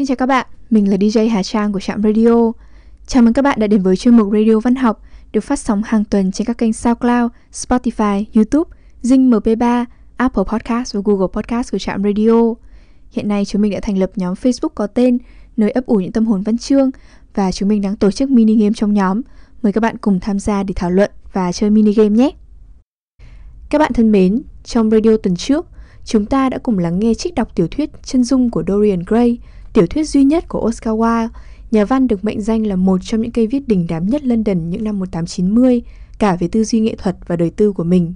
Xin chào các bạn, mình là DJ Hà Trang của Trạm Radio. Chào mừng các bạn đã đến với chuyên mục Radio Văn học được phát sóng hàng tuần trên các kênh SoundCloud, Spotify, YouTube, Zing MP3, Apple Podcast và Google Podcast của Trạm Radio. Hiện nay chúng mình đã thành lập nhóm Facebook có tên nơi ấp ủ những tâm hồn văn chương và chúng mình đang tổ chức mini game trong nhóm. Mời các bạn cùng tham gia để thảo luận và chơi mini game nhé. Các bạn thân mến, trong radio tuần trước, chúng ta đã cùng lắng nghe trích đọc tiểu thuyết Chân dung của Dorian Gray, tiểu thuyết duy nhất của Oscar Wilde, nhà văn được mệnh danh là một trong những cây viết đỉnh đám nhất London những năm 1890, cả về tư duy nghệ thuật và đời tư của mình.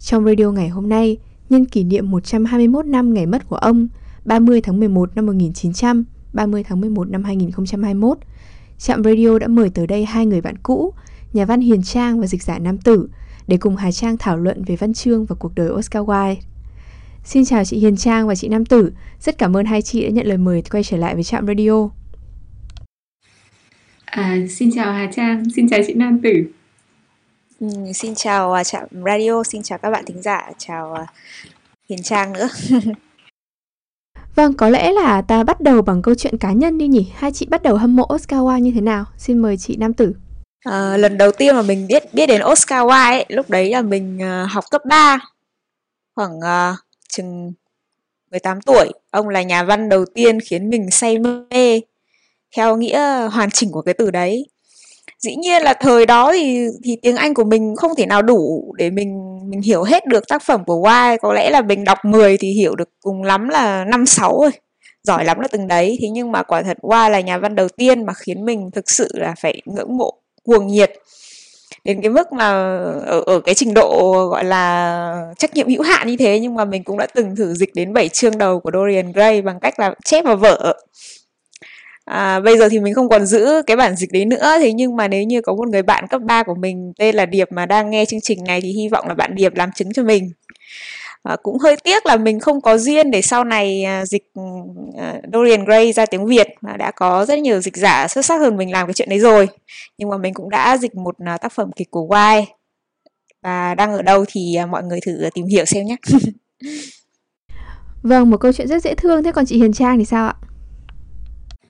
Trong radio ngày hôm nay, nhân kỷ niệm 121 năm ngày mất của ông, 30 tháng 11 năm 1900, 30 tháng 11 năm 2021, Trạm Radio đã mời tới đây hai người bạn cũ, nhà văn Hiền Trang và dịch giả Nam Tử, để cùng Hà Trang thảo luận về văn chương và cuộc đời Oscar Wilde. Xin chào chị Hiền Trang và chị Nam Tử. Rất cảm ơn hai chị đã nhận lời mời quay trở lại với Trạm Radio. À, xin chào Hà Trang, xin chào chị Nam Tử. Ừ, xin chào uh, Trạm Radio, xin chào các bạn thính giả, chào uh, Hiền Trang nữa. vâng, có lẽ là ta bắt đầu bằng câu chuyện cá nhân đi nhỉ? Hai chị bắt đầu hâm mộ Oscar Wilde như thế nào? Xin mời chị Nam Tử. À, lần đầu tiên mà mình biết biết đến Oscar Wilde ấy, lúc đấy là mình uh, học cấp 3 khoảng uh, chừng 18 tuổi. Ông là nhà văn đầu tiên khiến mình say mê theo nghĩa hoàn chỉnh của cái từ đấy. Dĩ nhiên là thời đó thì thì tiếng Anh của mình không thể nào đủ để mình mình hiểu hết được tác phẩm của Wilde, có lẽ là mình đọc 10 thì hiểu được cùng lắm là 5 6 rồi Giỏi lắm là từng đấy, thế nhưng mà quả thật Wilde là nhà văn đầu tiên mà khiến mình thực sự là phải ngưỡng mộ cuồng nhiệt đến cái mức mà ở ở cái trình độ gọi là trách nhiệm hữu hạn như thế nhưng mà mình cũng đã từng thử dịch đến 7 chương đầu của Dorian Gray bằng cách là chép vào vở. À, bây giờ thì mình không còn giữ cái bản dịch đấy nữa thế nhưng mà nếu như có một người bạn cấp 3 của mình tên là Điệp mà đang nghe chương trình này thì hy vọng là bạn Điệp làm chứng cho mình à, cũng hơi tiếc là mình không có duyên để sau này à, dịch à, Dorian Gray ra tiếng Việt mà đã có rất nhiều dịch giả xuất sắc hơn mình làm cái chuyện đấy rồi nhưng mà mình cũng đã dịch một à, tác phẩm kịch của Wilde và đang ở đâu thì à, mọi người thử tìm hiểu xem nhé Vâng, một câu chuyện rất dễ thương. Thế còn chị Hiền Trang thì sao ạ?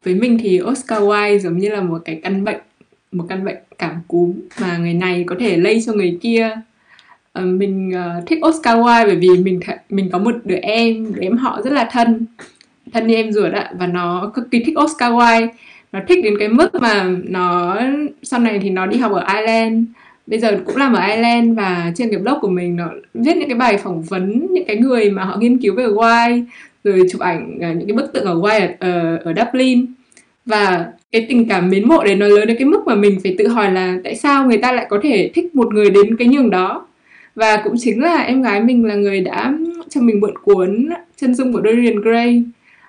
Với mình thì Oscar Wilde giống như là một cái căn bệnh, một căn bệnh cảm cúm mà người này có thể lây cho người kia Ờ, mình uh, thích Oscar Wilde bởi vì mình th- mình có một đứa em đứa em họ rất là thân. Thân như em ruột ạ và nó cực kỳ thích Oscar Wilde. Nó thích đến cái mức mà nó sau này thì nó đi học ở Ireland. Bây giờ cũng làm ở Ireland và trên cái blog của mình nó viết những cái bài phỏng vấn những cái người mà họ nghiên cứu về Wilde rồi chụp ảnh uh, những cái bức tượng ở Wilde ở, ở Dublin. Và cái tình cảm mến mộ đấy nó lớn đến cái mức mà mình phải tự hỏi là tại sao người ta lại có thể thích một người đến cái nhường đó? Và cũng chính là em gái mình là người đã cho mình mượn cuốn chân dung của Dorian Gray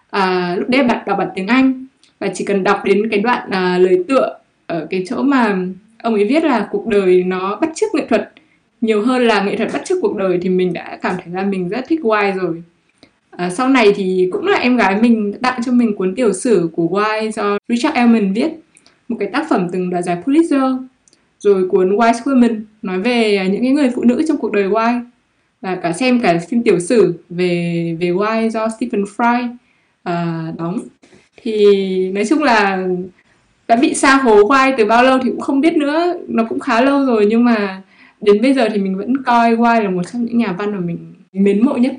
à, lúc đấy bạn đọc bản tiếng Anh. Và chỉ cần đọc đến cái đoạn à, lời tựa ở cái chỗ mà ông ấy viết là cuộc đời nó bắt chước nghệ thuật nhiều hơn là nghệ thuật bắt chước cuộc đời thì mình đã cảm thấy là mình rất thích Wise rồi. À, sau này thì cũng là em gái mình tặng cho mình cuốn tiểu sử của Wise do Richard Elman viết một cái tác phẩm từng đoạt giải Pulitzer rồi cuốn Wise Women nói về à, những cái người phụ nữ trong cuộc đời Wise và cả xem cả phim tiểu sử về về Wise do Stephen Fry uh, đóng. Thì nói chung là đã bị xa hố Wise từ bao lâu thì cũng không biết nữa. Nó cũng khá lâu rồi nhưng mà đến bây giờ thì mình vẫn coi Wise là một trong những nhà văn mà mình mến mộ nhất.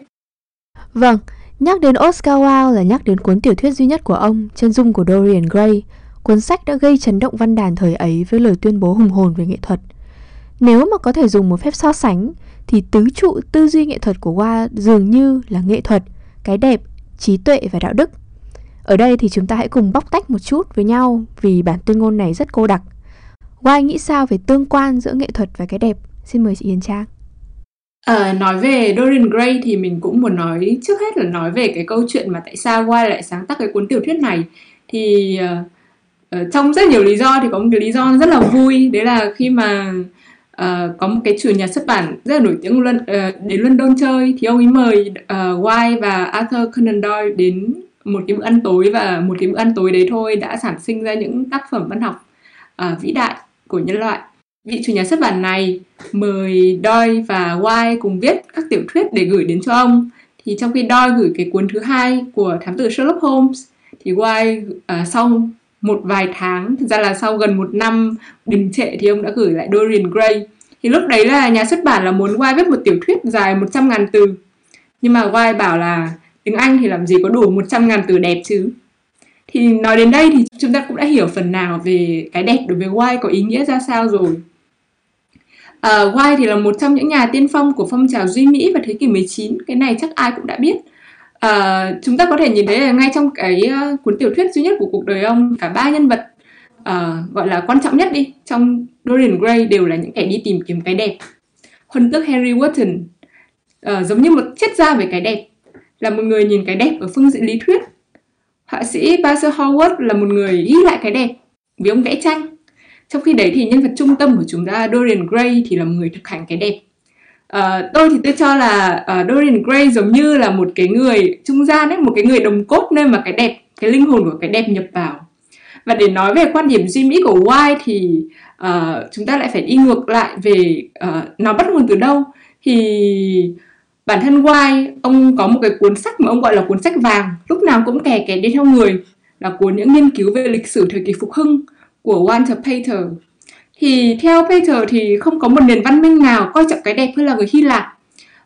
Vâng, nhắc đến Oscar Wilde là nhắc đến cuốn tiểu thuyết duy nhất của ông, Chân dung của Dorian Gray, cuốn sách đã gây chấn động văn đàn thời ấy với lời tuyên bố hùng hồn về nghệ thuật. Nếu mà có thể dùng một phép so sánh, thì tứ trụ tư duy nghệ thuật của Wa dường như là nghệ thuật, cái đẹp, trí tuệ và đạo đức. Ở đây thì chúng ta hãy cùng bóc tách một chút với nhau vì bản tuyên ngôn này rất cô đặc. Wa nghĩ sao về tương quan giữa nghệ thuật và cái đẹp? Xin mời chị Yến Trang. À, nói về Dorian Gray thì mình cũng muốn nói trước hết là nói về cái câu chuyện mà tại sao Wilde lại sáng tác cái cuốn tiểu thuyết này thì uh, Ờ, trong rất nhiều lý do thì có một cái lý do rất là vui. Đấy là khi mà uh, có một cái chủ nhà xuất bản rất là nổi tiếng London, uh, ờ, đến London chơi thì ông ấy mời uh, White và Arthur Conan Doyle đến một cái bữa ăn tối và một cái bữa ăn tối đấy thôi đã sản sinh ra những tác phẩm văn học uh, vĩ đại của nhân loại. Vị chủ nhà xuất bản này mời Doyle và White cùng viết các tiểu thuyết để gửi đến cho ông. Thì trong khi Doyle gửi cái cuốn thứ hai của thám tử Sherlock Holmes thì White uh, xong một vài tháng. Thực ra là sau gần một năm đình trệ thì ông đã gửi lại Dorian Gray. Thì lúc đấy là nhà xuất bản là muốn White viết một tiểu thuyết dài 100 ngàn từ. Nhưng mà White bảo là tiếng Anh thì làm gì có đủ 100 ngàn từ đẹp chứ? Thì nói đến đây thì chúng ta cũng đã hiểu phần nào về cái đẹp đối với White có ý nghĩa ra sao rồi. Ờ, uh, White thì là một trong những nhà tiên phong của phong trào duy Mỹ vào thế kỷ 19 Cái này chắc ai cũng đã biết à, Chúng ta có thể nhìn thấy là ngay trong cái uh, cuốn tiểu thuyết duy nhất của cuộc đời ông Cả ba nhân vật uh, gọi là quan trọng nhất đi Trong Dorian Gray đều là những kẻ đi tìm kiếm cái đẹp. Huân tước Henry Wotton uh, giống như một triết gia về cái đẹp Là một người nhìn cái đẹp ở phương diện lý thuyết. Họa sĩ Basil Howard là một người ghi lại cái đẹp vì ông vẽ tranh. Trong khi đấy thì nhân vật trung tâm của chúng ta Dorian Gray thì là một người thực hành cái đẹp uh, tôi thì tôi cho là uh, Dorian Gray giống như là một cái người trung gian ấy một cái người đồng cốt nơi mà cái đẹp cái linh hồn của cái đẹp nhập vào và để nói về quan điểm duy mỹ của White thì uh, chúng ta lại phải đi ngược lại về uh, nó bắt nguồn từ đâu thì bản thân White ông có một cái cuốn sách mà ông gọi là cuốn sách vàng lúc nào cũng kè kè đi theo người là cuốn những nghiên cứu về lịch sử thời kỳ phục hưng của Walter Pater. Thì theo Peter thì không có một nền văn minh nào coi trọng cái đẹp hơn là người Hy Lạp.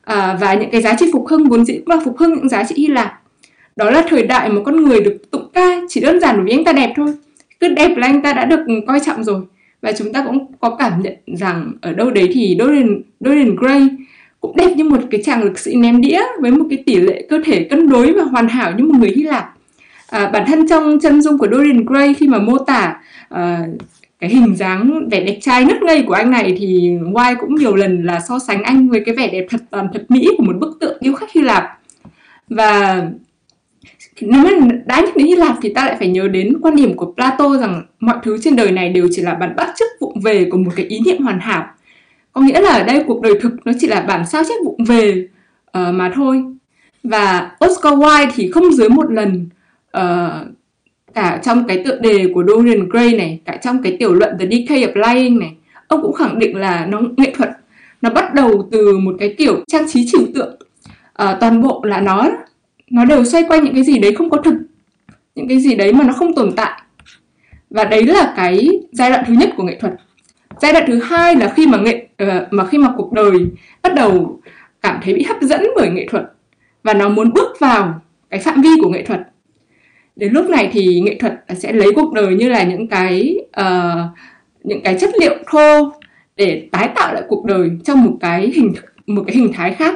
À, và những cái giá trị phục hưng vốn dĩ cũng là phục hưng những giá trị Hy Lạp. Đó là thời đại mà con người được tụng ca chỉ đơn giản vì anh ta đẹp thôi. Cứ đẹp là anh ta đã được coi trọng rồi. Và chúng ta cũng có cảm nhận rằng ở đâu đấy thì Dorian, Dorian Gray cũng đẹp như một cái chàng lực sĩ ném đĩa với một cái tỷ lệ cơ thể cân đối và hoàn hảo như một người Hy Lạp. À, bản thân trong chân dung của Dorian Gray khi mà mô tả à, cái hình dáng vẻ đẹp trai nứt ngây của anh này thì White cũng nhiều lần là so sánh anh với cái vẻ đẹp thật toàn thật mỹ của một bức tượng điêu khắc Hy Lạp. Và nếu mà đã nhắc đến Hy Lạp thì ta lại phải nhớ đến quan điểm của Plato rằng mọi thứ trên đời này đều chỉ là bản bắt chước vụng về của một cái ý niệm hoàn hảo. Có nghĩa là ở đây cuộc đời thực nó chỉ là bản sao chép vụng về uh, mà thôi. Và Oscar Wilde thì không dưới một lần uh, cả trong cái tựa đề của Dorian Gray này cả trong cái tiểu luận The Decay of Lying này ông cũng khẳng định là nó nghệ thuật nó bắt đầu từ một cái kiểu trang trí trừu tượng. À, toàn bộ là nó nó đều xoay quanh những cái gì đấy không có thực những cái gì đấy mà nó không tồn tại. Và đấy là cái giai đoạn thứ nhất của nghệ thuật. Giai đoạn thứ hai là khi mà nghệ uh, mà khi mà cuộc đời bắt đầu cảm thấy bị hấp dẫn bởi nghệ thuật và nó muốn bước vào cái phạm vi của nghệ thuật đến lúc này thì nghệ thuật sẽ lấy cuộc đời như là những cái uh, những cái chất liệu thô để tái tạo lại cuộc đời trong một cái hình một cái hình thái khác.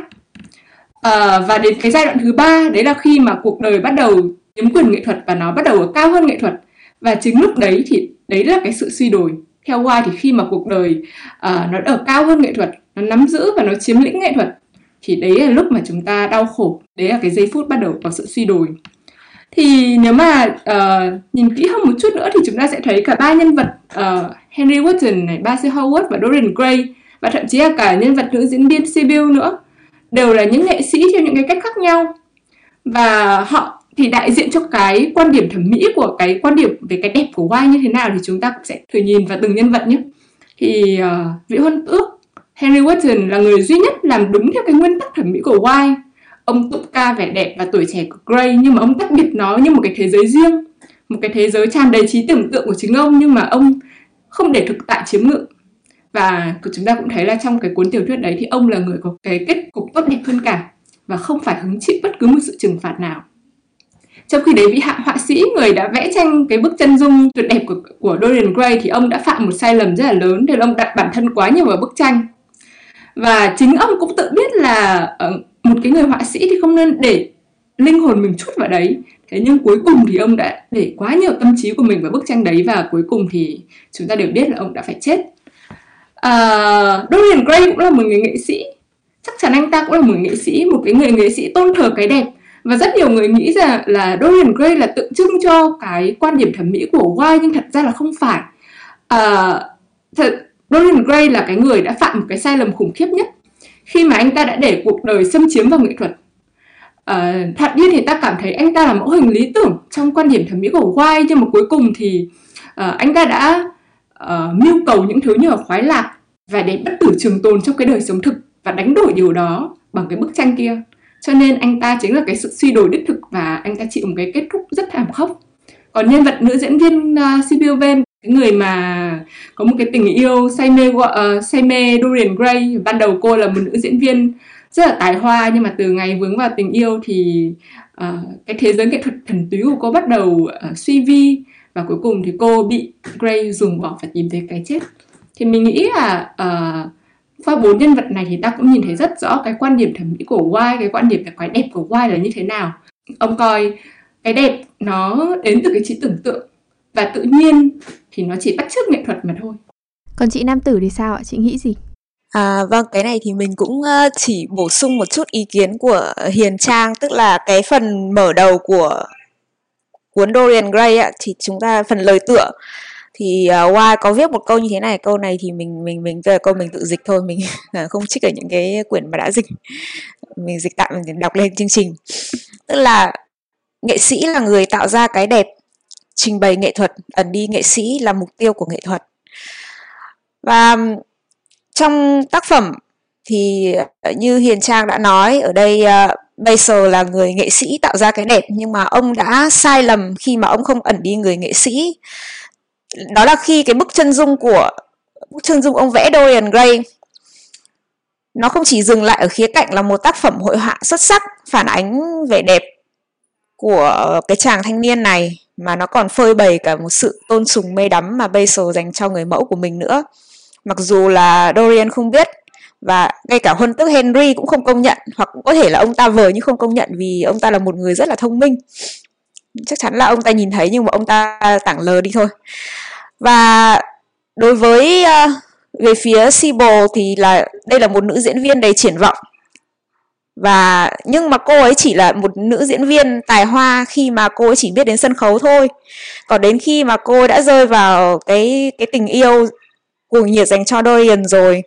Uh, và đến cái giai đoạn thứ ba đấy là khi mà cuộc đời bắt đầu chiếm quyền nghệ thuật và nó bắt đầu ở cao hơn nghệ thuật. Và chính lúc đấy thì đấy là cái sự suy đổi. Theo White thì khi mà cuộc đời uh, nó ở cao hơn nghệ thuật nó nắm giữ và nó chiếm lĩnh nghệ thuật thì đấy là lúc mà chúng ta đau khổ. Đấy là cái giây phút bắt đầu có sự suy đổi thì nếu mà uh, nhìn kỹ hơn một chút nữa thì chúng ta sẽ thấy cả ba nhân vật uh, Henry Wotton này, Basil Howard và Dorian Gray và thậm chí là cả nhân vật nữ diễn viên Sibyl nữa đều là những nghệ sĩ theo những cái cách khác nhau. Và họ thì đại diện cho cái quan điểm thẩm mỹ của cái quan điểm về cái đẹp của White như thế nào thì chúng ta cũng sẽ thử nhìn vào từng nhân vật nhé. Thì uh, vị hôn ước Henry Wotton là người duy nhất làm đúng theo cái nguyên tắc thẩm mỹ của White ông tụng ca vẻ đẹp và tuổi trẻ của Gray nhưng mà ông tách biệt nó như một cái thế giới riêng một cái thế giới tràn đầy trí tưởng tượng của chính ông nhưng mà ông không để thực tại chiếm ngự. Và chúng ta cũng thấy là trong cái cuốn tiểu thuyết đấy thì ông là người có cái kết cục tốt đẹp hơn cả và không phải hứng chịu bất cứ một sự trừng phạt nào. Trong khi đấy vị hạng họa sĩ người đã vẽ tranh cái bức chân dung tuyệt đẹp của, của Dorian Gray thì ông đã phạm một sai lầm rất là lớn thì ông đặt bản thân quá nhiều vào bức tranh. Và chính ông cũng tự biết là uh, một cái người họa sĩ thì không nên để linh hồn mình chút vào đấy. Thế nhưng cuối cùng thì ông đã để quá nhiều tâm trí của mình vào bức tranh đấy và cuối cùng thì chúng ta đều biết là ông đã phải chết. Uh, Dorian Gray cũng là một người nghệ sĩ. Chắc chắn anh ta cũng là một nghệ sĩ một cái người nghệ sĩ tôn thờ cái đẹp. Và rất nhiều người nghĩ rằng là Dorian Gray là tượng trưng cho cái quan điểm thẩm mỹ của White nhưng thật ra là không phải. Uh, thật, Dorian Gray là cái người đã phạm một cái sai lầm khủng khiếp nhất khi mà anh ta đã để cuộc đời xâm chiếm vào nghệ thuật. Ờ, à, thật nhiên thì ta cảm thấy anh ta là mẫu hình lý tưởng trong quan điểm thẩm mỹ của White nhưng mà cuối cùng thì à, anh ta đã à, mưu cầu những thứ như là khoái lạc và để bất tử trường tồn trong cái đời sống thực và đánh đổi điều đó bằng cái bức tranh kia. Cho nên anh ta chính là cái sự suy đổi đích thực và anh ta chịu một cái kết thúc rất thảm khốc. Còn nhân vật nữ diễn viên uh, Sibyl Vane người mà có một cái tình yêu say mê uh, say mê Dorian Gray. Ban đầu cô là một nữ diễn viên rất là tài hoa nhưng mà từ ngày vướng vào tình yêu thì uh, cái thế giới nghệ thuật thần túy của cô bắt đầu uh, suy vi và cuối cùng thì cô bị Gray dùng bỏ và tìm thấy cái chết. Thì mình nghĩ là uh, qua bốn nhân vật này thì ta cũng nhìn thấy rất rõ cái quan điểm thẩm mỹ của White cái quan điểm về cái đẹp của White là như thế nào. Ông coi cái đẹp nó đến từ cái trí tưởng tượng và tự nhiên thì nó chỉ bắt chước nghệ thuật mà thôi. Còn chị nam tử thì sao ạ? Chị nghĩ gì? À, vâng, cái này thì mình cũng uh, chỉ bổ sung một chút ý kiến của Hiền Trang, tức là cái phần mở đầu của cuốn Dorian Gray ạ, thì chúng ta phần lời tựa. Thì uh, Hoa có viết một câu như thế này, câu này thì mình mình mình về câu mình tự dịch thôi, mình không trích ở những cái quyển mà đã dịch, mình dịch tạm mình đọc lên chương trình, tức là nghệ sĩ là người tạo ra cái đẹp, trình bày nghệ thuật, ẩn đi nghệ sĩ là mục tiêu của nghệ thuật và trong tác phẩm thì ờ, như Hiền Trang đã nói ở đây uh, Basil là người nghệ sĩ tạo ra cái đẹp nhưng mà ông đã sai lầm khi mà ông không ẩn đi người nghệ sĩ. Đó là khi cái bức chân dung của bức chân dung ông vẽ Dorian Gray nó không chỉ dừng lại ở khía cạnh là một tác phẩm hội họa xuất sắc phản ánh vẻ đẹp của cái chàng thanh niên này mà nó còn phơi bày cả một sự tôn sùng mê đắm mà Basil dành cho người mẫu của mình nữa. Mặc dù là Dorian không biết và ngay cả huân tước Henry cũng không công nhận hoặc cũng có thể là ông ta vờ nhưng không công nhận vì ông ta là một người rất là thông minh. Chắc chắn là ông ta nhìn thấy nhưng mà ông ta tảng lờ đi thôi. Và đối với uh, về phía Sibyl thì là đây là một nữ diễn viên đầy triển vọng và nhưng mà cô ấy chỉ là một nữ diễn viên tài hoa khi mà cô ấy chỉ biết đến sân khấu thôi. Còn đến khi mà cô ấy đã rơi vào cái cái tình yêu cuồng nhiệt dành cho Dorian rồi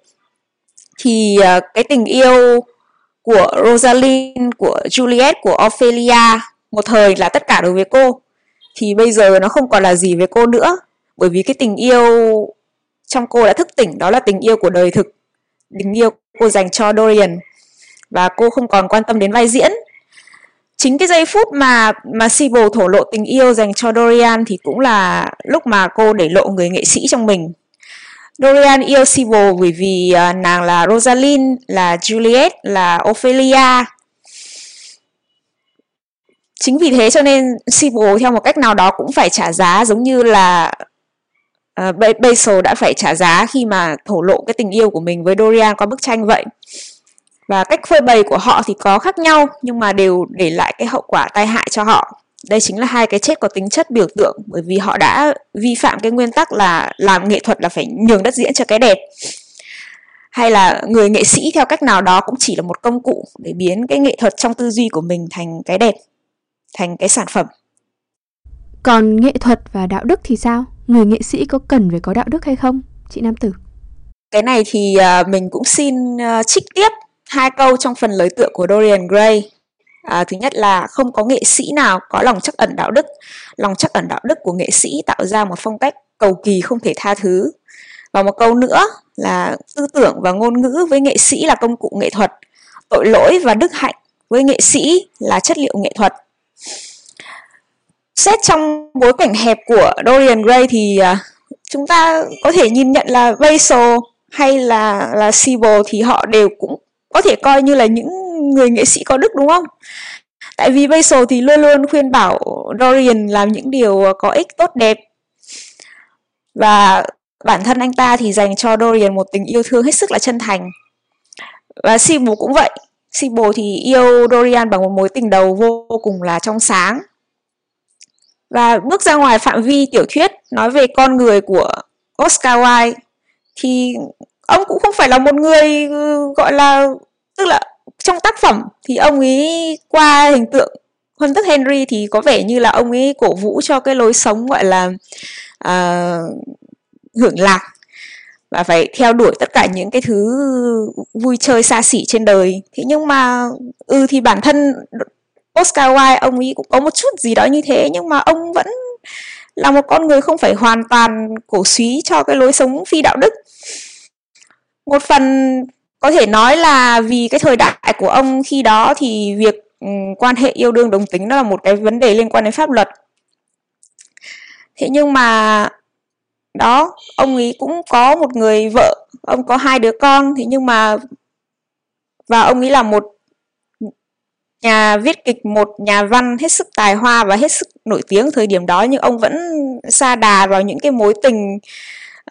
thì uh, cái tình yêu của Rosaline, của Juliet, của Ophelia một thời là tất cả đối với cô. Thì bây giờ nó không còn là gì với cô nữa bởi vì cái tình yêu trong cô đã thức tỉnh đó là tình yêu của đời thực tình yêu cô dành cho Dorian và cô không còn quan tâm đến vai diễn chính cái giây phút mà mà Sibyl thổ lộ tình yêu dành cho Dorian thì cũng là lúc mà cô để lộ người nghệ sĩ trong mình Dorian yêu Sibyl bởi vì uh, nàng là Rosalind, là Juliet, là Ophelia. Chính vì thế cho nên Sibyl theo một cách nào đó cũng phải trả giá giống như là uh, Basil đã phải trả giá khi mà thổ lộ cái tình yêu của mình với Dorian qua bức tranh vậy. Và cách phơi bày của họ thì có khác nhau nhưng mà đều để lại cái hậu quả tai hại cho họ. Đây chính là hai cái chết có tính chất biểu tượng bởi vì họ đã vi phạm cái nguyên tắc là làm nghệ thuật là phải nhường đất diễn cho cái đẹp. Hay là người nghệ sĩ theo cách nào đó cũng chỉ là một công cụ để biến cái nghệ thuật trong tư duy của mình thành cái đẹp thành cái sản phẩm. Còn nghệ thuật và đạo đức thì sao? Người nghệ sĩ có cần phải có đạo đức hay không? Chị nam tử. Cái này thì uh, mình cũng xin uh, trích tiếp hai câu trong phần lời tựa của Dorian Gray À, thứ nhất là không có nghệ sĩ nào có lòng chắc ẩn đạo đức. Lòng chắc ẩn đạo đức của nghệ sĩ tạo ra một phong cách cầu kỳ không thể tha thứ. Và một câu nữa là tư tưởng và ngôn ngữ với nghệ sĩ là công cụ nghệ thuật. Tội lỗi và đức hạnh với nghệ sĩ là chất liệu nghệ thuật. Xét trong bối cảnh hẹp của Dorian Gray thì à, chúng ta có thể nhìn nhận là Basil hay là là Siebel thì họ đều cũng có thể coi như là những người nghệ sĩ có đức, đúng không? Tại vì Basil thì luôn luôn khuyên bảo Dorian làm những điều có ích, tốt, đẹp. Và bản thân anh ta thì dành cho Dorian một tình yêu thương hết sức là chân thành. Và Sibo cũng vậy. Sibo thì yêu Dorian bằng một mối tình đầu vô cùng là trong sáng. Và bước ra ngoài phạm vi tiểu thuyết, nói về con người của Oscar Wilde thì ông cũng không phải là một người gọi là tức là trong tác phẩm thì ông ấy qua hình tượng huân tức Henry thì có vẻ như là ông ấy cổ vũ cho cái lối sống gọi là uh, hưởng lạc. Và phải theo đuổi tất cả những cái thứ vui chơi xa xỉ trên đời. Thế nhưng mà ừ thì bản thân Oscar Wilde ông ấy cũng có một chút gì đó như thế nhưng mà ông vẫn là một con người không phải hoàn toàn cổ suý cho cái lối sống phi đạo đức một phần có thể nói là vì cái thời đại của ông khi đó thì việc ừ, quan hệ yêu đương đồng tính đó là một cái vấn đề liên quan đến pháp luật. Thế nhưng mà đó ông ấy cũng có một người vợ ông có hai đứa con. Thế nhưng mà và ông ấy là một nhà viết kịch một nhà văn hết sức tài hoa và hết sức nổi tiếng thời điểm đó nhưng ông vẫn xa đà vào những cái mối tình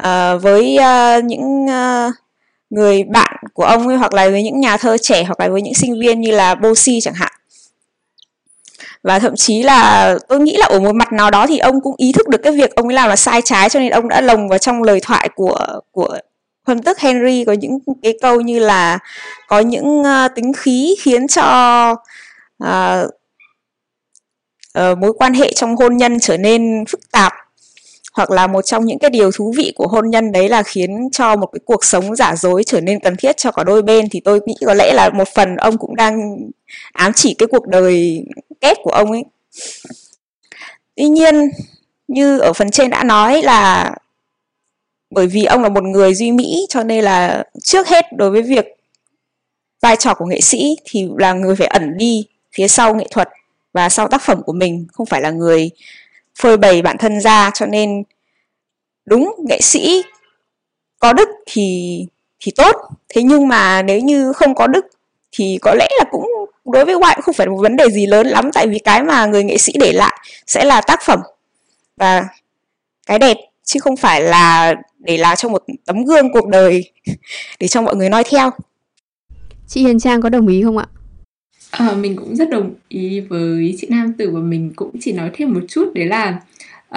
uh, với uh, những uh, người bạn của ông ấy hoặc là với những nhà thơ trẻ hoặc là với những sinh viên như là Bosi chẳng hạn. Và thậm chí là tôi nghĩ là ở một mặt nào đó thì ông cũng ý thức được cái việc ông ấy làm là sai trái cho nên ông đã lồng vào trong lời thoại của của phân tức Henry có những cái câu như là có những uh, tính khí khiến cho uh, uh, mối quan hệ trong hôn nhân trở nên phức tạp hoặc là một trong những cái điều thú vị của hôn nhân đấy là khiến cho một cái cuộc sống giả dối trở nên cần thiết cho cả đôi bên. Thì tôi nghĩ có lẽ là một phần ông cũng đang ám chỉ cái cuộc đời kép của ông ấy. Tuy nhiên, như ở phần trên đã nói là bởi vì ông là một người duy mỹ cho nên là trước hết đối với việc vai trò của nghệ sĩ thì là người phải ẩn đi phía sau nghệ thuật và sau tác phẩm của mình, không phải là người phơi bày bản thân ra cho nên đúng, nghệ sĩ có đức thì thì tốt. Thế nhưng mà nếu như không có đức thì có lẽ là cũng đối với ngoại không phải một vấn đề gì lớn lắm. Tại vì cái mà người nghệ sĩ để lại sẽ là tác phẩm và cái đẹp, chứ không phải là để là cho một tấm gương cuộc đời để cho mọi người noi theo. Chị Hiền Trang có đồng ý không ạ? À, mình cũng rất đồng ý với chị Nam Tử và mình cũng chỉ nói thêm một chút đấy là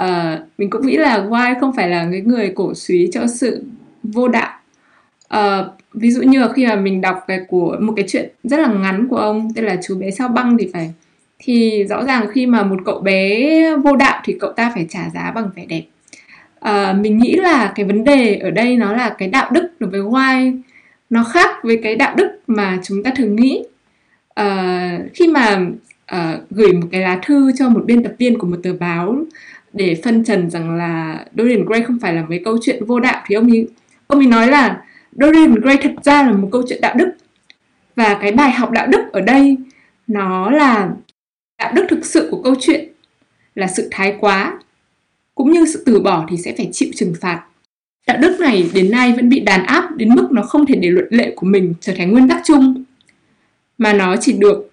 uh, mình cũng nghĩ là Y không phải là cái người cổ suý cho sự vô đạo. Uh, ví dụ như là khi mà mình đọc cái của một cái chuyện rất là ngắn của ông tên là chú bé sao băng thì phải thì rõ ràng khi mà một cậu bé vô đạo thì cậu ta phải trả giá bằng vẻ đẹp. Uh, mình nghĩ là cái vấn đề ở đây nó là cái đạo đức đối với Y nó khác với cái đạo đức mà chúng ta thường nghĩ uh, khi mà uh, gửi một cái lá thư cho một biên tập viên của một tờ báo để phân trần rằng là Dorian Gray không phải là mấy câu chuyện vô đạo thì ông ấy ông ấy nói là Dorian Gray thật ra là một câu chuyện đạo đức. Và cái bài học đạo đức ở đây nó là đạo đức thực sự của câu chuyện là sự thái quá cũng như sự từ bỏ thì sẽ phải chịu trừng phạt. Đạo đức này đến nay vẫn bị đàn áp đến mức nó không thể để luật lệ của mình trở thành nguyên tắc chung mà nó chỉ được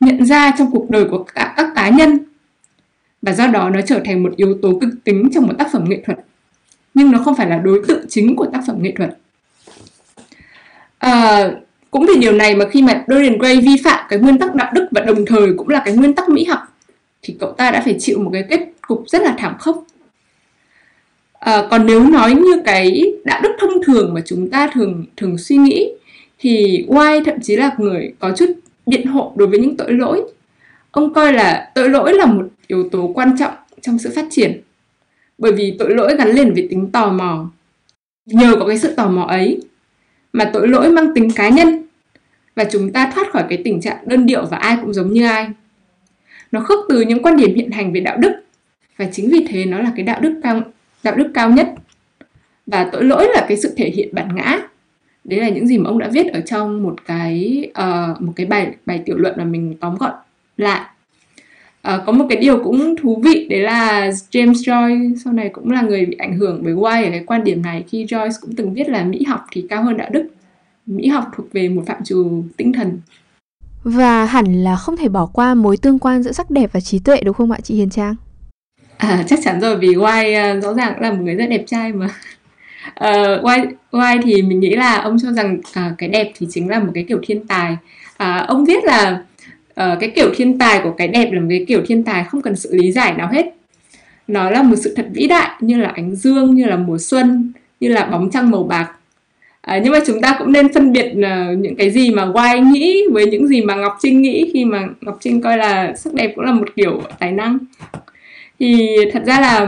nhận ra trong cuộc đời của các, các cá nhân. Và do đó nó trở thành một yếu tố cực tính trong một tác phẩm nghệ thuật. Nhưng nó không phải là đối tượng chính của tác phẩm nghệ thuật. À, cũng vì điều này mà khi mà Dorian Gray vi phạm cái nguyên tắc đạo đức và đồng thời cũng là cái nguyên tắc mỹ học thì cậu ta đã phải chịu một cái kết cục rất là thảm khốc. À, còn nếu nói như cái đạo đức thông thường mà chúng ta thường thường suy nghĩ thì White thậm chí là người có chút biện hộ đối với những tội lỗi. Ông coi là tội lỗi là một yếu tố quan trọng trong sự phát triển, bởi vì tội lỗi gắn liền với tính tò mò. Nhờ có cái sự tò mò ấy mà tội lỗi mang tính cá nhân và chúng ta thoát khỏi cái tình trạng đơn điệu và ai cũng giống như ai. Nó khước từ những quan điểm hiện hành về đạo đức và chính vì thế nó là cái đạo đức cao, đạo đức cao nhất. Và tội lỗi là cái sự thể hiện bản ngã đấy là những gì mà ông đã viết ở trong một cái uh, một cái bài bài tiểu luận mà mình tóm gọn lại. Uh, có một cái điều cũng thú vị đấy là James Joyce sau này cũng là người bị ảnh hưởng bởi White ở cái quan điểm này khi Joyce cũng từng viết là mỹ học thì cao hơn đạo đức mỹ học thuộc về một phạm trù tinh thần. Và hẳn là không thể bỏ qua mối tương quan giữa sắc đẹp và trí tuệ đúng không ạ chị Hiền Trang? À, chắc chắn rồi vì White uh, rõ ràng là một người rất đẹp trai mà uh, why why thì mình nghĩ là ông cho rằng uh, cái đẹp thì chính là một cái kiểu thiên tài. Uh, ông viết là uh, cái kiểu thiên tài của cái đẹp là một cái kiểu thiên tài không cần sự lý giải nào hết. Nó là một sự thật vĩ đại như là ánh dương như là mùa xuân như là bóng trăng màu bạc. À, nhưng mà chúng ta cũng nên phân biệt uh, những cái gì mà White nghĩ với những gì mà Ngọc Trinh nghĩ khi mà Ngọc Trinh coi là sắc đẹp cũng là một kiểu tài năng. Thì thật ra là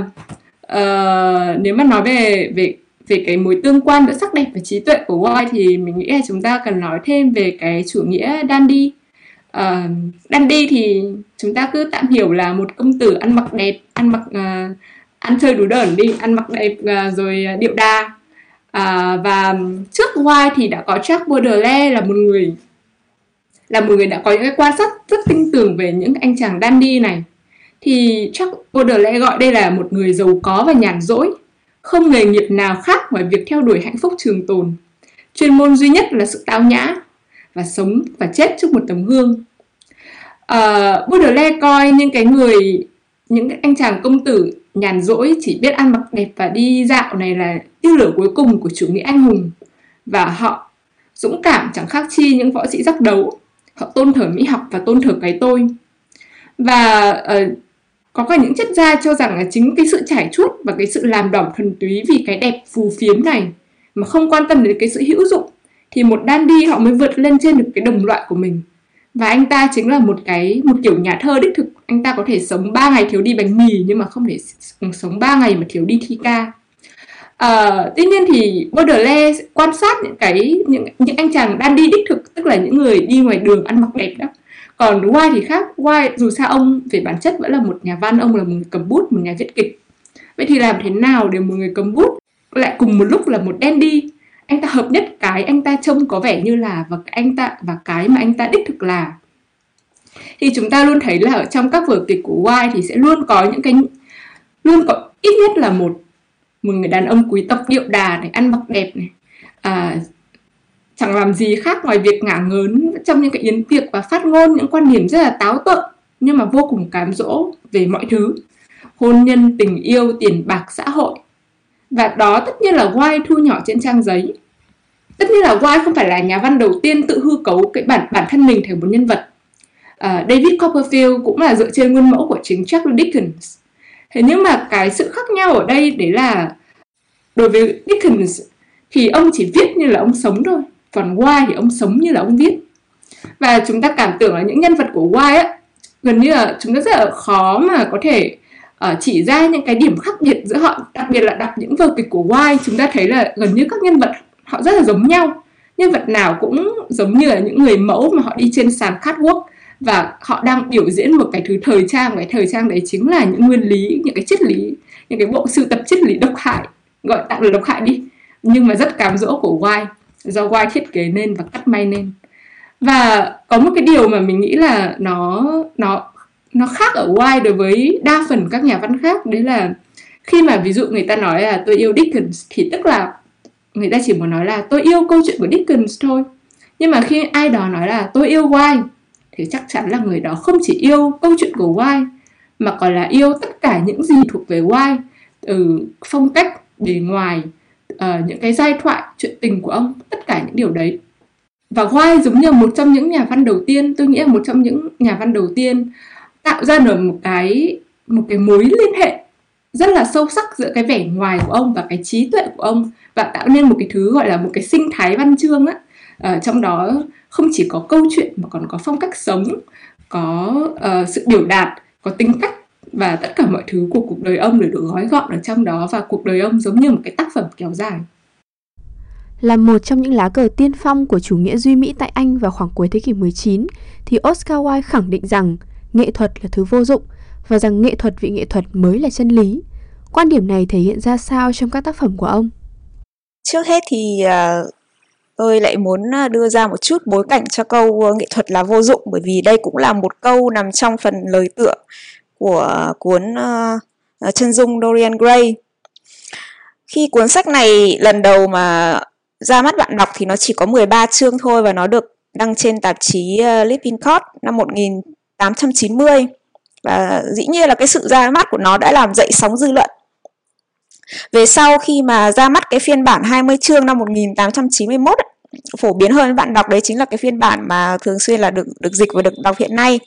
uh, nếu mà nói về về về cái mối tương quan giữa sắc đẹp và trí tuệ của White thì mình nghĩ là chúng ta cần nói thêm về cái chủ nghĩa dandy uh, ờ, dandy thì chúng ta cứ tạm hiểu là một công tử ăn mặc đẹp ăn mặc uh, ăn chơi đủ đởn đi ăn mặc đẹp uh, rồi điệu đà. Uh, và trước White thì đã có Jack Baudelaire là một người là một người đã có những cái quan sát rất tinh tường về những anh chàng dandy này. Thì chắc Baudelaire gọi đây là một người giàu có và nhàn rỗi, không nghề nghiệp nào khác ngoài việc theo đuổi hạnh phúc trường tồn. Chuyên môn duy nhất là sự tao nhã và sống và chết trước một tấm gương. À, Baudelaire coi những cái người, những anh chàng công tử nhàn rỗi chỉ biết ăn mặc đẹp và đi dạo này là tia lửa cuối cùng của chủ nghĩa anh hùng và họ dũng cảm chẳng khác chi những võ sĩ giác đấu họ tôn thờ mỹ học và tôn thờ cái tôi và uh, có cả những chất gia cho rằng là chính cái sự trải chuốt và cái sự làm đỏm thuần túy vì cái đẹp phù phiếm này mà không quan tâm đến cái sự hữu dụng thì một dandy họ mới vượt lên trên được cái đồng loại của mình. Và anh ta chính là một cái một kiểu nhà thơ đích thực. Anh ta có thể sống 3 ngày thiếu đi bánh mì nhưng mà không thể sống 3 ngày mà thiếu đi thi ca. Uh, tuy nhiên thì Baudelaire quan sát những cái những những anh chàng đang đi đích thực tức là những người đi ngoài đường ăn mặc đẹp đó còn White thì khác. White dù sao ông về bản chất vẫn là một nhà văn ông là một người cầm bút một nhà viết kịch. Vậy thì làm thế nào để một người cầm bút lại cùng một lúc là một dandy? Anh ta hợp nhất cái anh ta trông có vẻ như là và anh ta và cái mà anh ta đích thực là. Thì chúng ta luôn thấy là ở trong các vở kịch của White thì sẽ luôn có những cái luôn có ít nhất là một một người đàn ông quý tộc điệu đà này ăn mặc đẹp này à, chẳng làm gì khác ngoài việc ngả ngớn trong những cái yến tiệc và phát ngôn những quan điểm rất là táo tợn nhưng mà vô cùng cám dỗ về mọi thứ. Hôn nhân tình yêu tiền bạc xã hội. Và đó tất nhiên là White thu nhỏ trên trang giấy. Tất nhiên là White không phải là nhà văn đầu tiên tự hư cấu cái bản bản thân mình thành một nhân vật. Uh, David Copperfield cũng là dựa trên nguyên mẫu của chính Charles Dickens. Thế nhưng mà cái sự khác nhau ở đây đấy là đối với Dickens thì ông chỉ viết như là ông sống thôi còn White thì ông sống như là ông viết. Và chúng ta cảm tưởng là những nhân vật của White á gần như là chúng ta rất là khó mà có thể uh, chỉ ra những cái điểm khác biệt giữa họ. Đặc biệt là đọc những vở kịch của White chúng ta thấy là gần như các nhân vật họ rất là giống nhau. Nhân vật nào cũng giống như là những người mẫu mà họ đi trên sàn catwalk. Và họ đang biểu diễn một cái thứ thời trang cái thời trang đấy chính là những nguyên lý những cái triết lý những cái bộ sưu tập triết lý độc hại gọi tạm là độc hại đi nhưng mà rất cám dỗ của White do White thiết kế nên và cắt may nên. Và có một cái điều mà mình nghĩ là nó nó nó khác ở White đối với đa phần các nhà văn khác, đấy là khi mà ví dụ người ta nói là tôi yêu Dickens thì tức là người ta chỉ muốn nói là tôi yêu câu chuyện của Dickens thôi. Nhưng mà khi ai đó nói là tôi yêu White thì chắc chắn là người đó không chỉ yêu câu chuyện của White mà còn là yêu tất cả những gì thuộc về White từ phong cách bề ngoài uh, những cái giai thoại chuyện tình của ông tất cả những điều đấy. Và White giống như một trong những nhà văn đầu tiên tôi nghĩ là một trong những nhà văn đầu tiên tạo ra được một cái một cái mối liên hệ rất là sâu sắc giữa cái vẻ ngoài của ông và cái trí tuệ của ông và tạo nên một cái thứ gọi là một cái sinh thái văn chương á. Ở trong đó không chỉ có câu chuyện mà còn có phong cách sống có uh, sự biểu đạt có tính cách và tất cả mọi thứ của cuộc đời ông đều được gói gọn ở trong đó và cuộc đời ông giống như một cái tác phẩm kéo dài. Là một trong những lá cờ tiên phong của chủ nghĩa duy mỹ tại Anh vào khoảng cuối thế kỷ 19, thì Oscar Wilde khẳng định rằng nghệ thuật là thứ vô dụng và rằng nghệ thuật vị nghệ thuật mới là chân lý. Quan điểm này thể hiện ra sao trong các tác phẩm của ông? Trước hết thì uh, tôi lại muốn đưa ra một chút bối cảnh cho câu nghệ thuật là vô dụng bởi vì đây cũng là một câu nằm trong phần lời tựa của cuốn uh, chân dung Dorian Gray. Khi cuốn sách này lần đầu mà ra mắt bạn đọc thì nó chỉ có 13 chương thôi và nó được đăng trên tạp chí ờ, uh, Living Court năm 1890 và dĩ nhiên là cái sự ra mắt của nó đã làm dậy sóng dư luận. Về sau khi mà ra mắt cái phiên bản 20 chương năm 1891 phổ biến hơn bạn đọc đấy chính là cái phiên bản mà thường xuyên là được được dịch và được đọc hiện nay.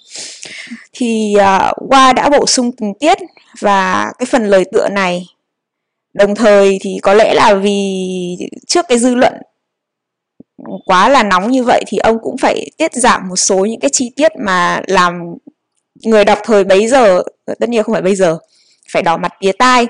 Thì à, uh, Hoa đã bổ sung tình tiết và cái phần lời tựa này đồng thời thì có lẽ là vì trước cái dư luận quá là nóng như vậy thì ông cũng phải tiết giảm một số những cái chi tiết mà làm người đọc thời bấy giờ tất nhiên không phải bây giờ phải đỏ mặt tía tai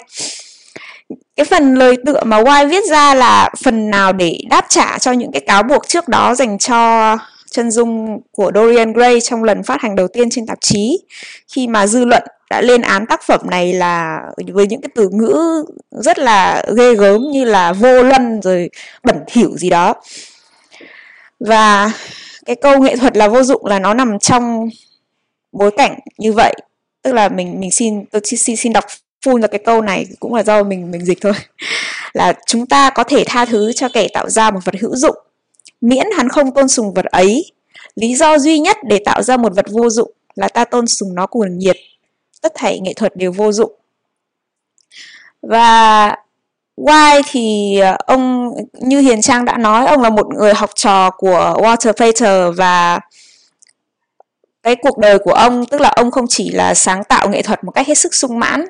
cái phần lời tựa mà White viết ra là phần nào để đáp trả cho những cái cáo buộc trước đó dành cho chân dung của Dorian Gray trong lần phát hành đầu tiên trên tạp chí, khi mà dư luận đã lên án tác phẩm này là với những cái từ ngữ rất là ghê gớm như là vô lân rồi bẩn thỉu gì đó. Và cái câu nghệ thuật là vô dụng là nó nằm trong bối cảnh như vậy. Tức là mình mình xin, tôi xin xin đọc phun ra cái câu này cũng là do mình mình dịch thôi. Là chúng ta có thể tha thứ cho kẻ tạo ra một vật hữu dụng, miễn hắn không tôn sùng vật ấy. Lý do duy nhất để tạo ra một vật vô dụng là ta tôn sùng nó cuồng nhiệt. Tất thảy nghệ thuật đều vô dụng. Và Why thì ờ, ông, như Hiền Trang đã nói, ông là một người học trò của Walter Pater và cái cuộc đời của ông, tức là ông không chỉ là sáng tạo nghệ thuật một cách hết sức sung mãn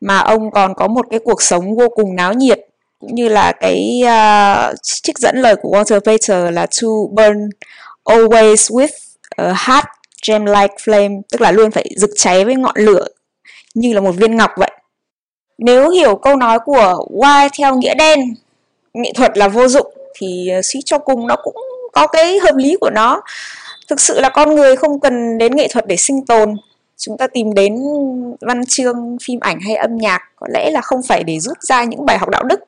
mà ông còn có một cái cuộc sống vô cùng náo nhiệt cũng như là cái uh, trích dẫn lời của Walter Pater là to burn always with a hot gem like flame tức là luôn phải rực cháy với ngọn lửa như là một viên ngọc vậy. Nếu hiểu câu nói của why theo nghĩa đen nghệ thuật là vô dụng thì à, suy cho cùng nó cũng có cái hợp lý của nó. Thực sự là con người không cần đến nghệ thuật để sinh tồn chúng ta tìm đến văn chương, phim ảnh hay âm nhạc, có lẽ là không phải để rút ra những bài học đạo đức.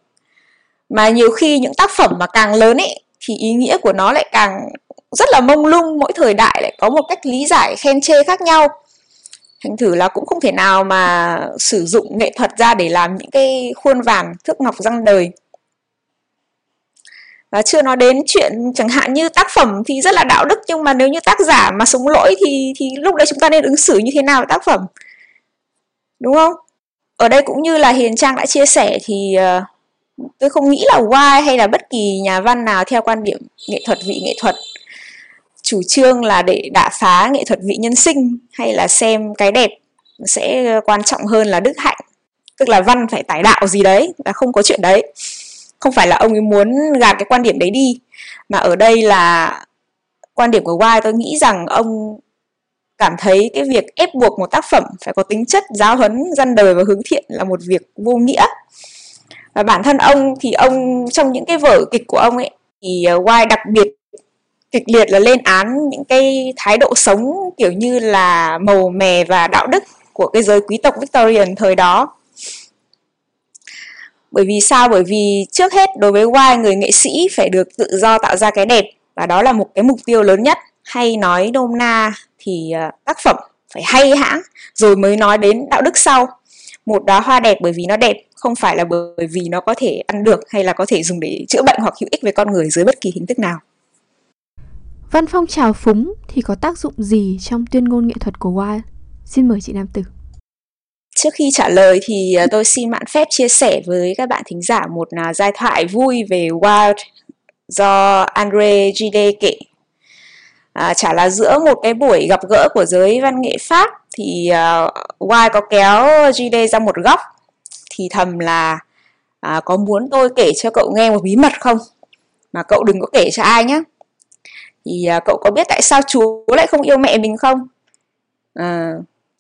Mà nhiều khi những tác phẩm mà càng lớn ấy thì ý nghĩa của nó lại càng rất là mông lung, mỗi thời đại lại có một cách lý giải khen chê khác nhau. Thành thử là cũng không thể nào mà sử dụng nghệ thuật ra để làm những cái khuôn vàng thước ngọc răng đời và chưa nói đến chuyện chẳng hạn như tác phẩm thì rất là đạo đức nhưng mà nếu như tác giả mà sống lỗi thì thì lúc đấy chúng ta nên ứng xử như thế nào với tác phẩm? Đúng không? Ở đây cũng như là hiền trang đã chia sẻ thì uh, tôi không nghĩ là Y hay là bất kỳ nhà văn nào theo quan điểm nghệ thuật vị nghệ thuật. Chủ trương là để đả phá nghệ thuật vị nhân sinh hay là xem cái đẹp sẽ quan trọng hơn là đức hạnh. Tức là văn phải tải đạo gì đấy là không có chuyện đấy không phải là ông ấy muốn gạt cái quan điểm đấy đi, mà ở đây là quan điểm của Y, tôi nghĩ rằng ông cảm thấy cái việc ép buộc một tác phẩm phải có tính chất giáo huấn dân đời và hướng thiện là một việc vô nghĩa và bản thân ông thì ông, trong những cái vở kịch của ông ấy, thì ờ, Y đặc biệt kịch liệt là lên án những cái thái độ sống kiểu như là màu mè và đạo đức của cái giới quý tộc Victorian thời đó. Bởi vì sao? Bởi vì trước hết, đối với Y, người nghệ sĩ phải được tự do tạo ra cái đẹp và đó là một cái mục tiêu lớn nhất. Hay nói nôm na thì ờ, tác phẩm phải hay hãng, rồi mới nói đến đạo đức sau. Một đóa hoa đẹp bởi vì nó đẹp, không phải là bởi vì nó có thể ăn được hay là có thể dùng để chữa bệnh hoặc hữu ích với con người dưới bất kỳ hình thức nào. Văn phong trào phúng thì có tác dụng gì trong tuyên ngôn nghệ thuật của Wild? Xin mời chị Nam Tử. Trước khi trả lời thì à, tôi xin mạn phép chia sẻ với các bạn thính giả một à, giai thoại vui về Wild do Andre Gide kể. À, chả là giữa một cái buổi gặp gỡ của giới văn nghệ Pháp thì uh, Wild có kéo Gide ra một góc thì thầm là à, có muốn tôi kể cho cậu nghe một bí mật không? Mà cậu đừng có kể cho ai nhé thì à, cậu có biết tại sao chú lại không yêu mẹ mình không à,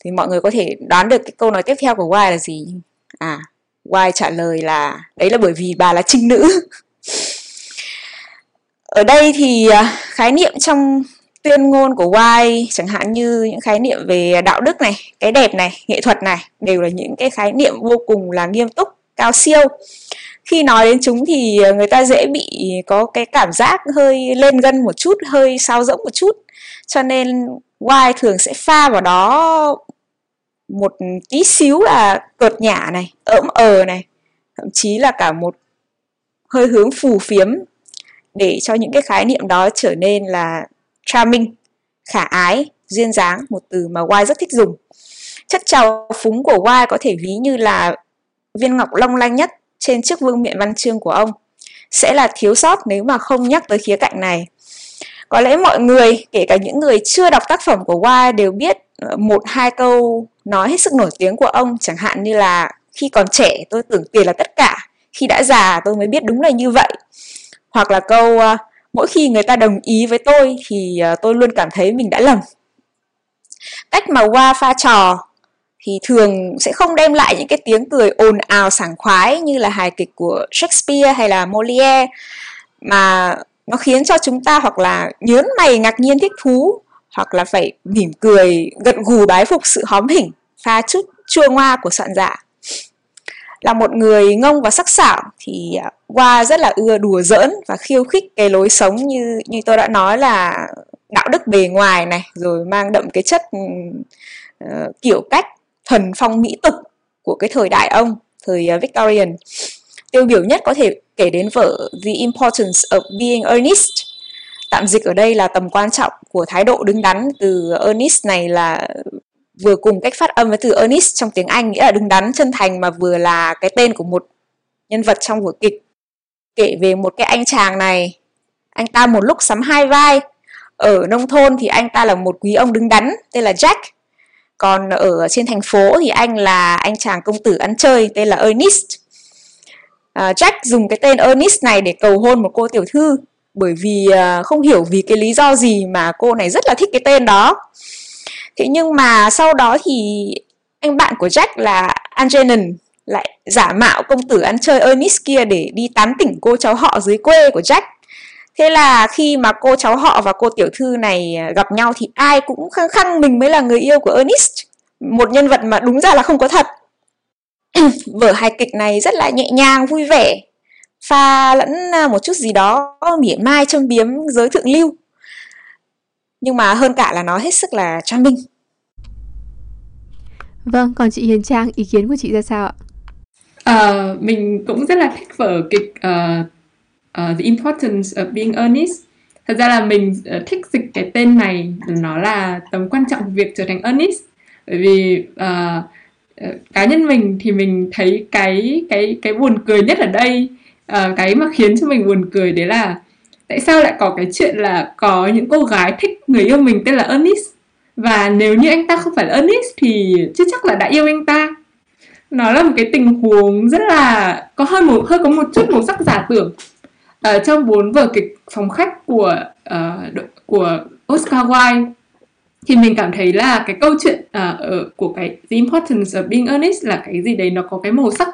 thì mọi người có thể đoán được cái câu nói tiếp theo của Y là gì? À Y trả lời là, đấy là bởi vì bà là trinh nữ. Ở đây thì à, khái niệm trong tuyên ngôn của Y, chẳng hạn như những khái niệm về đạo đức này, cái đẹp này, nghệ thuật này, đều là những cái khái niệm vô cùng là nghiêm túc, cao siêu. Khi nói đến chúng thì à, người ta dễ bị có cái cảm giác hơi lên gân một chút, hơi sao rỗng một chút. Cho nên Y thường sẽ pha vào đó một tí xíu là cợt nhả này ỡm ờ này thậm chí là cả một hơi hướng phù phiếm để cho những cái khái niệm đó trở nên là charming khả ái duyên dáng một từ mà Y rất thích dùng chất trào phúng của Y có thể ví như là viên ngọc long lanh nhất trên chiếc vương miện văn chương của ông sẽ là thiếu sót nếu mà không nhắc tới khía cạnh này. Có lẽ mọi người, kể cả những người chưa đọc tác phẩm của Y đều biết ờ, một hai câu nói hết sức nổi tiếng của ông chẳng hạn như là khi còn trẻ tôi tưởng tiền là tất cả, khi đã già tôi mới biết đúng là như vậy. Hoặc là câu ờ, mỗi khi người ta đồng ý với tôi thì ờ, tôi luôn cảm thấy mình đã lầm. Cách mà Qua pha trò thì thường sẽ không đem lại những cái tiếng cười ồn ào sảng khoái như là hài kịch của Shakespeare hay là Molière mà nó khiến cho chúng ta hoặc là nhớn mày ngạc nhiên thích thú hoặc là phải mỉm cười gật gù bái phục sự hóm hỉnh pha chút chua ngoa của soạn giả là một người ngông và sắc sảo thì à, Hoa rất là ưa đùa giỡn và khiêu khích cái lối sống như như tôi đã nói là đạo đức bề ngoài này rồi mang đậm cái chất uh, kiểu cách thuần phong mỹ tục của cái thời đại ông thời uh, Victorian. Tiêu biểu nhất có thể kể đến vở The Importance of Being Earnest tạm dịch ở đây là tầm quan trọng của thái độ đứng đắn từ earnest này là vừa cùng cách phát âm với từ earnest trong tiếng Anh nghĩa là đứng đắn chân thành mà vừa là cái tên của một nhân vật trong vở kịch. Kể về một cái anh chàng này anh ta một lúc sắm hai vai. Ở nông thôn thì anh ta là một quý ông đứng đắn tên là Jack. Còn ở trên thành phố thì anh là anh chàng công tử ăn chơi tên là Ernest. À, Jack dùng cái tên Ernest này để cầu hôn một cô tiểu thư bởi vì uh, không hiểu vì cái lý do gì mà cô này rất là thích cái tên đó. Thế nhưng mà sau đó thì anh bạn của Jack là Angenon lại giả mạo công tử ăn chơi Ernest kia để đi tán tỉnh cô cháu họ dưới quê của Jack. Thế là khi mà cô cháu họ và cô tiểu thư này à, gặp nhau thì ai cũng khăng khăng mình mới là người yêu của Ernest. Một nhân vật mà đúng ra là không có thật. Vở hài kịch này rất là nhẹ nhàng vui vẻ pha lẫn à, một chút gì đó mỉa mai châm biếm giới thượng lưu. Nhưng mà hơn cả là nó hết sức là charming vâng còn chị Hiền Trang ý kiến của chị ra sao ạ? Uh, mình cũng rất là thích vở kịch uh, uh, The Importance of Being Earnest. Thật ra là mình uh, thích dịch cái tên này nó là tầm quan trọng việc trở thành earnest. Bởi vì uh, uh, cá nhân mình thì mình thấy cái cái cái buồn cười nhất ở đây uh, cái mà khiến cho mình buồn cười đấy là tại sao lại có cái chuyện là có những cô gái thích người yêu mình tên là Ernest? Và nếu như anh ta không phải là Ernest thì chưa chắc là đã yêu anh ta. Nó là một cái tình huống rất là có hơi một hơi có một chút màu sắc giả tưởng. Ở trong bốn vở kịch phòng khách của uh, của Oscar Wilde thì mình cảm thấy là cái câu chuyện uh, của cái The Importance of Being Earnest là cái gì đấy nó có cái màu sắc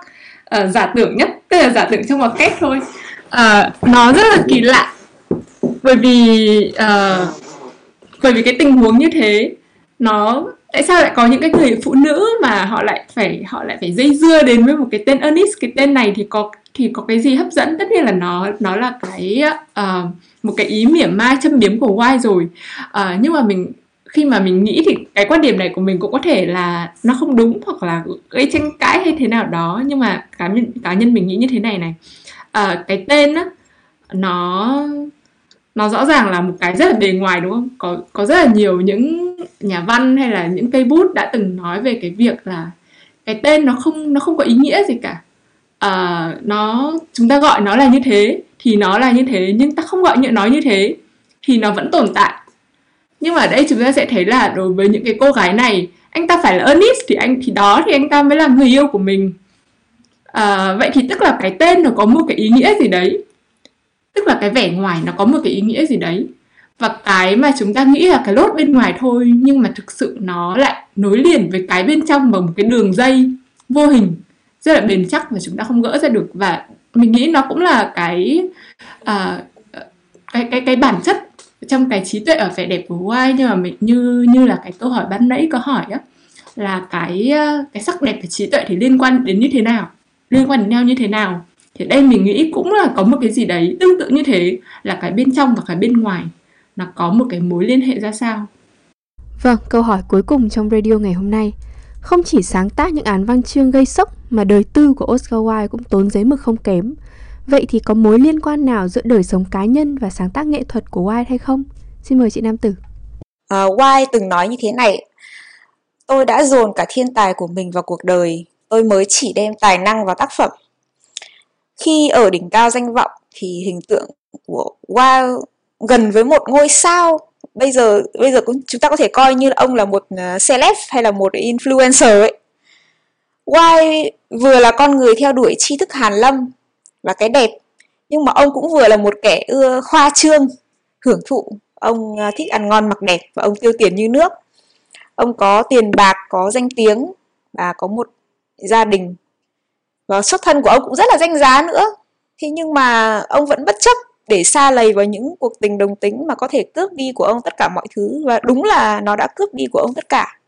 uh, giả tưởng nhất tức là giả tưởng trong một cách thôi. Uh, nó rất là kỳ lạ. Bởi vì uh, bởi vì cái tình huống như thế nó tại sao lại có những cái người phụ nữ mà họ lại phải họ lại phải dây dưa đến với một cái tên Ernest? Cái tên này thì có thì có cái gì hấp dẫn? Tất nhiên là nó nó là cái uh, một cái ý mỉa mai châm biếm của Y rồi. Uh, nhưng mà mình khi mà mình nghĩ thì cái quan điểm này của mình cũng có thể là nó không đúng hoặc là gây tranh cãi hay thế nào đó. Nhưng mà cá nhân cá nhân mình nghĩ như thế này này. À, cái tên á nó nó rõ ràng là một cái rất là bề ngoài đúng không? Có có rất là nhiều những nhà văn hay là những cây bút đã từng nói về cái việc là cái tên nó không nó không có ý nghĩa gì cả. À, nó chúng ta gọi nó là như thế thì nó là như thế nhưng ta không gọi nó như thế thì nó vẫn tồn tại nhưng mà ở đây chúng ta sẽ thấy là đối với những cái cô gái này anh ta phải là earnest thì anh thì đó thì anh ta mới là người yêu của mình. À, vậy thì tức là cái tên nó có một cái ý nghĩa gì đấy? Tức là cái vẻ ngoài nó có một cái ý nghĩa gì đấy? Và cái mà chúng ta nghĩ là cái lốt bên ngoài thôi nhưng mà thực sự nó lại nối liền với cái bên trong bằng một cái đường dây vô hình rất là bền chắc mà chúng ta không gỡ ra được. Và mình nghĩ nó cũng là cái à, cái cái cái bản chất trong cái trí tuệ ở vẻ đẹp của White nhưng mà mình như như là cái câu hỏi ban nãy có hỏi á là cái ờ, cái sắc đẹp và trí tuệ thì liên quan đến như thế nào? Liên quan đến nhau như thế nào? Thì đây mình nghĩ cũng là có một cái gì đấy tương tự như thế là cái bên trong và cái bên ngoài nó có một cái mối liên hệ ra sao? Vâng, câu hỏi cuối cùng trong radio ngày hôm nay. Không chỉ sáng tác những án văn chương gây sốc Mà đời tư của Oscar Wilde cũng tốn giấy mực không kém. Vậy thì có mối liên quan nào giữa đời sống cá nhân và sáng tác nghệ thuật của Wilde hay không? Xin mời chị Nam Tử. Uh, Wilde từng nói như thế này. Tôi đã dồn cả thiên tài của mình vào cuộc đời. Tôi mới chỉ đem tài năng vào tác phẩm. Khi ở đỉnh cao danh vọng thì hình tượng của Wow gần với một ngôi sao. Bây giờ bây giờ chúng ta có thể coi như ông là một à, celeb hay là một influencer ấy. Why vừa là con người theo đuổi tri thức hàn lâm và cái đẹp. Nhưng mà ông cũng vừa là một kẻ ưa khoa trương, hưởng thụ. Ông à, thích ăn ngon mặc đẹp và ông tiêu tiền như nước. Ông có tiền bạc, có danh tiếng và có một gia đình. Và xuất thân của ông cũng rất là danh giá nữa. Thế nhưng mà ông vẫn bất chấp để xa lầy vào những cuộc tình đồng tính mà có thể cướp đi của ông tất cả mọi thứ. Và đúng là nó đã cướp đi của ông tất cả.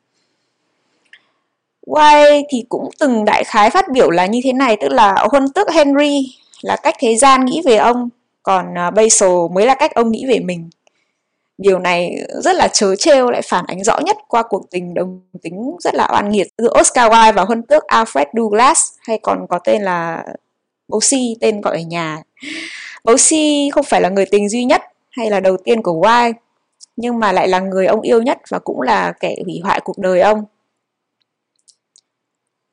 White thì cũng từng đại khái phát biểu là như thế này, tức là huân tước Henry là cách thế gian nghĩ về ông, còn à, Basil mới là cách ông nghĩ về mình. Điều này rất là chớ trêu, lại phản ánh rõ nhất qua cuộc tình đồng tính rất là oan nghiệt giữa Oscar Wilde và huân tước Alfred Douglas, hay còn có tên là Bosie, tên gọi ở nhà. Bosie không phải là người tình duy nhất hay là đầu tiên của Wilde, nhưng mà lại là người ông yêu nhất và cũng là kẻ hủy hoại cuộc đời ông.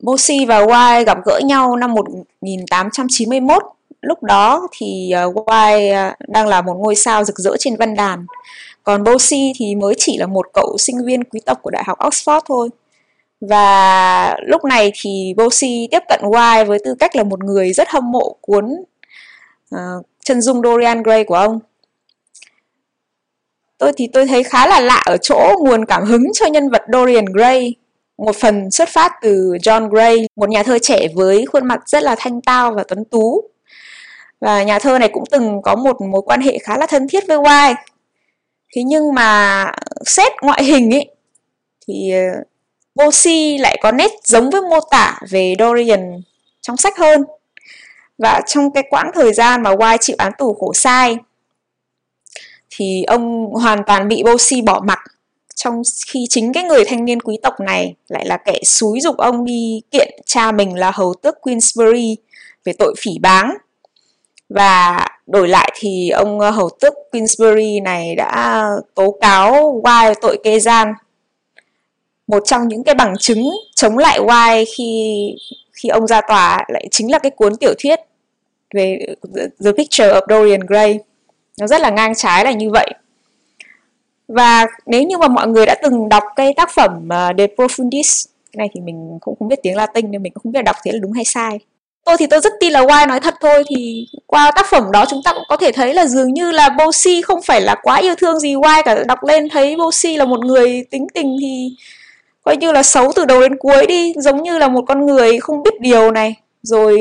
Bosie và Wilde gặp gỡ nhau năm 1891 lúc đó thì uh, đang là một ngôi sao rực rỡ trên văn đàn. Còn Bosie thì mới chỉ là một cậu sinh viên quý tộc của đại học Oxford thôi. Và lúc này thì Bosie tiếp cận Wilde với tư cách là một người rất hâm mộ cuốn uh, chân dung Dorian Gray của ông. Tôi thì tôi thấy khá là lạ ở chỗ nguồn cảm hứng cho nhân vật Dorian Gray một phần xuất phát từ John Gray, một nhà thơ trẻ với khuôn mặt rất là thanh tao và tuấn tú. Và nhà thơ này cũng từng có một mối quan hệ khá là thân thiết với Wilde. Thế nhưng mà xét ngoại hình ấy thì ờ, lại có nét giống với mô tả về Dorian trong sách hơn. Và trong cái quãng thời gian mà Wilde chịu án tù khổ sai thì ông hoàn toàn bị Bosi bỏ mặc trong khi chính cái người thanh niên quý tộc này lại là kẻ xúi dục ông đi kiện cha mình là hầu tước Queensbury về tội phỉ báng. Và đổi lại thì ông ờ, hầu tước Queensbury này đã tố cáo Wilde tội kê gian. Một trong những cái bằng chứng chống lại Wilde khi khi ông ra tòa lại chính là cái cuốn tiểu thuyết về The Picture of Dorian Gray. Nó rất là ngang trái là như vậy và nếu như mà mọi người đã từng đọc cái tác phẩm ờ, uh, De Profundis cái này thì mình cũng không biết tiếng Latin nên mình cũng không biết đọc thế là đúng hay sai. Tôi thì tôi rất tin là White nói thật thôi thì qua tác phẩm đó chúng ta cũng có thể thấy là dường như là Bosi không phải là quá yêu thương gì White cả. Đọc lên thấy Bosi là một người tính tình thì coi như là xấu từ đầu đến cuối đi giống như là một con người không biết điều này rồi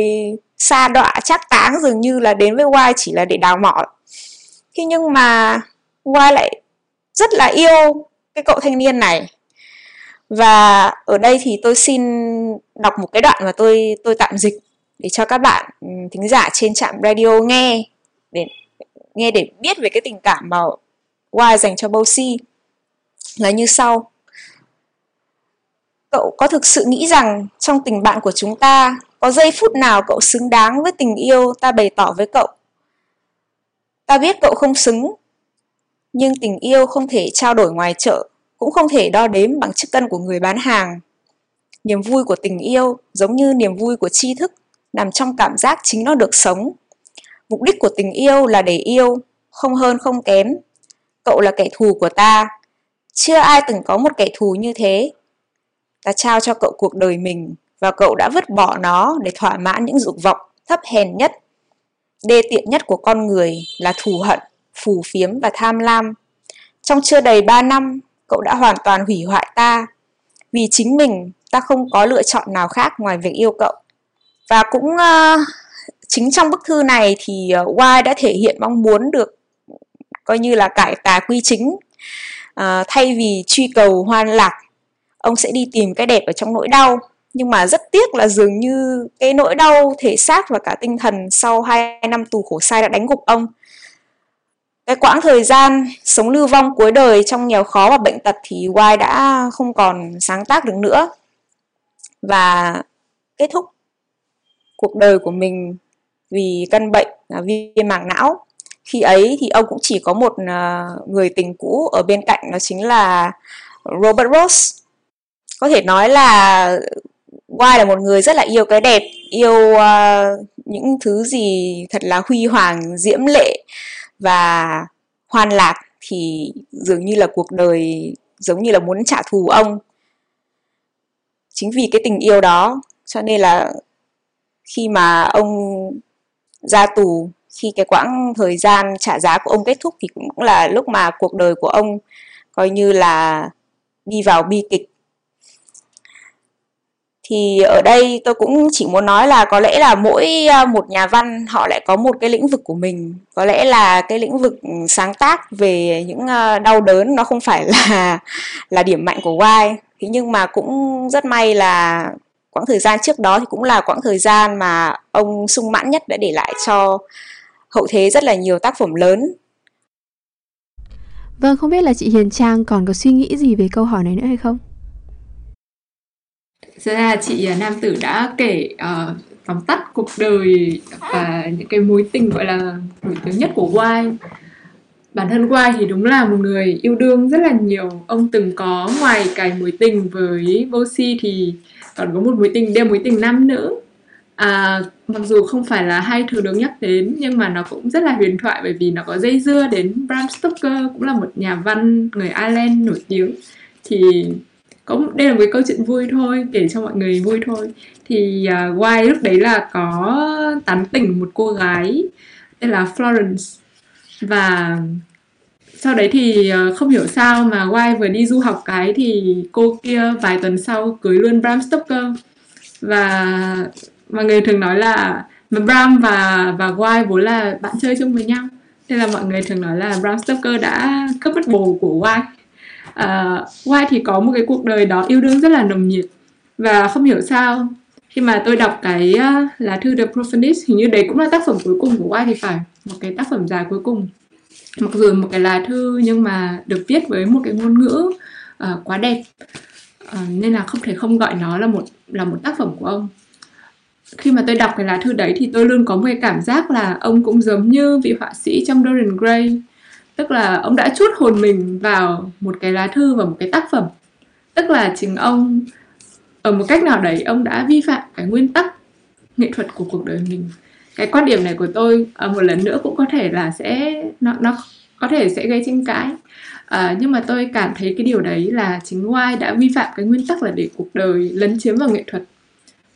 xa đọa chắc táng dường như là đến với Y chỉ là để đào mỏ. Thế nhưng mà Y lại rất là yêu cái cậu thanh niên này và ở đây thì tôi xin đọc một cái đoạn mà tôi tôi tạm dịch để cho các bạn ừ, thính giả trên trạm radio nghe, để nghe để biết về cái tình cảm mà Y dành cho Bosie là như sau. Cậu có thực sự nghĩ rằng trong tình bạn của chúng ta có giây phút nào cậu xứng đáng với tình yêu ta bày tỏ với cậu? Ta biết cậu không xứng nhưng tình yêu không thể trao đổi ngoài chợ, cũng không thể đo đếm bằng chiếc cân của người bán hàng. Niềm vui của tình yêu giống như niềm vui của tri thức, nằm trong cảm giác chính nó được sống. Mục đích của tình yêu là để yêu, không hơn không kém. Cậu là kẻ thù của ta. Chưa ai từng có một kẻ thù như thế. Ta trao cho cậu cuộc đời mình và cậu đã vứt bỏ nó để thỏa mãn những dục vọng thấp hèn nhất. Đê tiện nhất của con người là thù hận phù phiếm và tham lam. Trong chưa đầy 3 năm, cậu đã hoàn toàn hủy hoại ta. Vì chính mình, ta không có lựa chọn nào khác ngoài việc yêu cậu. Và cũng uh, chính trong bức thư này thì uh, Y đã thể hiện mong muốn được coi như là cải tà quy chính. Uh, thay vì truy cầu hoan lạc, ông sẽ đi tìm cái đẹp ở trong nỗi đau. Nhưng mà rất tiếc là dường như cái nỗi đau thể xác và cả tinh thần sau 2 năm tù khổ sai đã đánh gục ông cái quãng thời gian sống lưu vong cuối đời trong nghèo khó và bệnh tật thì Y đã không còn sáng tác được nữa. Và kết thúc cuộc đời của mình vì căn bệnh là viêm màng não. Khi ấy thì ông cũng chỉ có một à, người tình cũ ở bên cạnh đó chính là Robert Ross. Có thể nói là Y là một người rất là yêu cái đẹp yêu uh, những thứ gì thật là huy hoàng diễm lệ và hoan lạc thì dường như là cuộc đời giống như là muốn trả thù ông. Chính vì cái tình yêu đó, cho nên là khi mà ông ra tù, khi cái quãng thời gian trả giá của ông kết thúc thì cũng là lúc mà cuộc đời của ông coi như là đi vào bi kịch thì ở đây tôi cũng chỉ muốn nói là có lẽ là mỗi à, một nhà văn họ lại có một cái lĩnh vực của mình. Có lẽ là cái lĩnh vực sáng tác về những à, đau đớn nó không phải là là điểm mạnh của Y. Thế nhưng mà cũng rất may là quãng thời gian trước đó thì cũng là quãng thời gian mà ông sung mãn nhất đã để lại cho hậu thế rất là nhiều tác phẩm lớn. Vâng, không biết là chị Hiền Trang còn có suy nghĩ gì về câu hỏi này nữa hay không? Thật ra chị à, Nam Tử đã kể uh, tóm tắt cuộc đời và những cái mối tình gọi là nổi tiếng nhất của Y. Bản thân Y thì đúng là một người yêu đương rất là nhiều. Ông từng có ngoài cái mối tình với Bosi thì còn có một mối tình đeo mối tình nam nữ. À, mặc dù không phải là hai thứ được nhắc đến nhưng mà nó cũng rất là huyền thoại bởi vì nó có dây dưa đến Bram Stoker cũng là một nhà văn người Ireland nổi tiếng. Thì có đây là một cái câu chuyện vui thôi kể cho mọi người vui thôi. Thì à, uh, White lúc đấy là có tán tỉnh một cô gái tên là Florence. Và sau đấy thì uh, không hiểu sao mà White vừa đi du học cái thì cô kia vài tuần sau cưới luôn Bram Stoker. Và mọi người thường nói là mà Bram và và White vốn là bạn chơi chung với nhau. Nên là mọi người thường nói là Bram Stoker đã cướp mất bồ của White uh, White thì có một cái cuộc đời đó yêu đương rất là nồng nhiệt và không hiểu sao khi mà tôi đọc cái uh, lá thư The Profanist hình như đấy cũng là tác phẩm cuối cùng của White thì phải một cái tác phẩm dài cuối cùng. Mặc dù một cái lá thư nhưng mà được viết với một cái ngôn ngữ uh, quá đẹp uh, nên là không thể không gọi nó là một là một tác phẩm của ông. Khi mà tôi đọc cái lá thư đấy thì tôi luôn có một cái cảm giác là ông cũng giống như vị họa sĩ trong Dorian Gray tức là ông đã chút hồn mình vào một cái lá thư và một cái tác phẩm. Tức là chính ông ở một cách nào đấy ông đã vi phạm cái nguyên tắc nghệ thuật của cuộc đời mình. Cái quan điểm này của tôi à, một lần nữa cũng có thể là sẽ nó nó có thể sẽ gây tranh cãi. À, nhưng mà tôi cảm thấy cái điều đấy là chính White đã vi phạm cái nguyên tắc là để cuộc đời lấn chiếm vào nghệ thuật.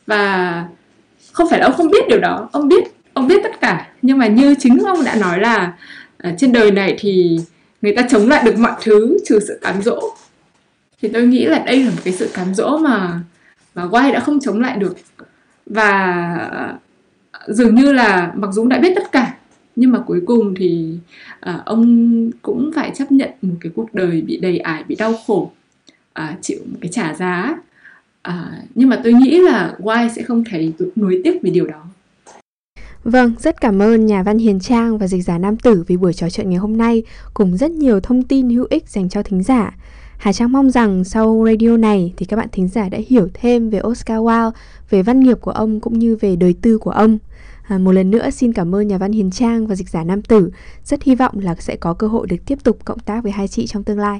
Và không phải là ông không biết điều đó ông biết ông biết tất cả. Nhưng mà như chính ông đã nói là à, trên đời này thì người ta chống lại được mọi thứ trừ sự cám dỗ. Thì tôi nghĩ là đây là một cái sự cám dỗ mà mà White đã không chống lại được. Và à, dường như là mặc dù đã biết tất cả nhưng mà cuối cùng thì à, ông cũng phải chấp nhận một cái cuộc đời bị đầy ải bị đau khổ à, chịu một cái trả giá. À, nhưng mà tôi nghĩ là White sẽ không thấy nuối tiếc vì điều đó. Vâng, rất cảm ơn nhà văn Hiền Trang và dịch giả Nam Tử vì buổi trò chuyện ngày hôm nay cùng rất nhiều thông tin hữu ích dành cho thính giả. Hà Trang mong rằng sau radio này thì các bạn thính giả đã hiểu thêm về Oscar Wilde, về văn nghiệp của ông cũng như về đời tư của ông. À, một lần nữa xin cảm ơn nhà văn Hiền Trang và dịch giả Nam Tử. Rất hy vọng là sẽ có cơ hội được tiếp tục cộng tác với hai chị trong tương lai.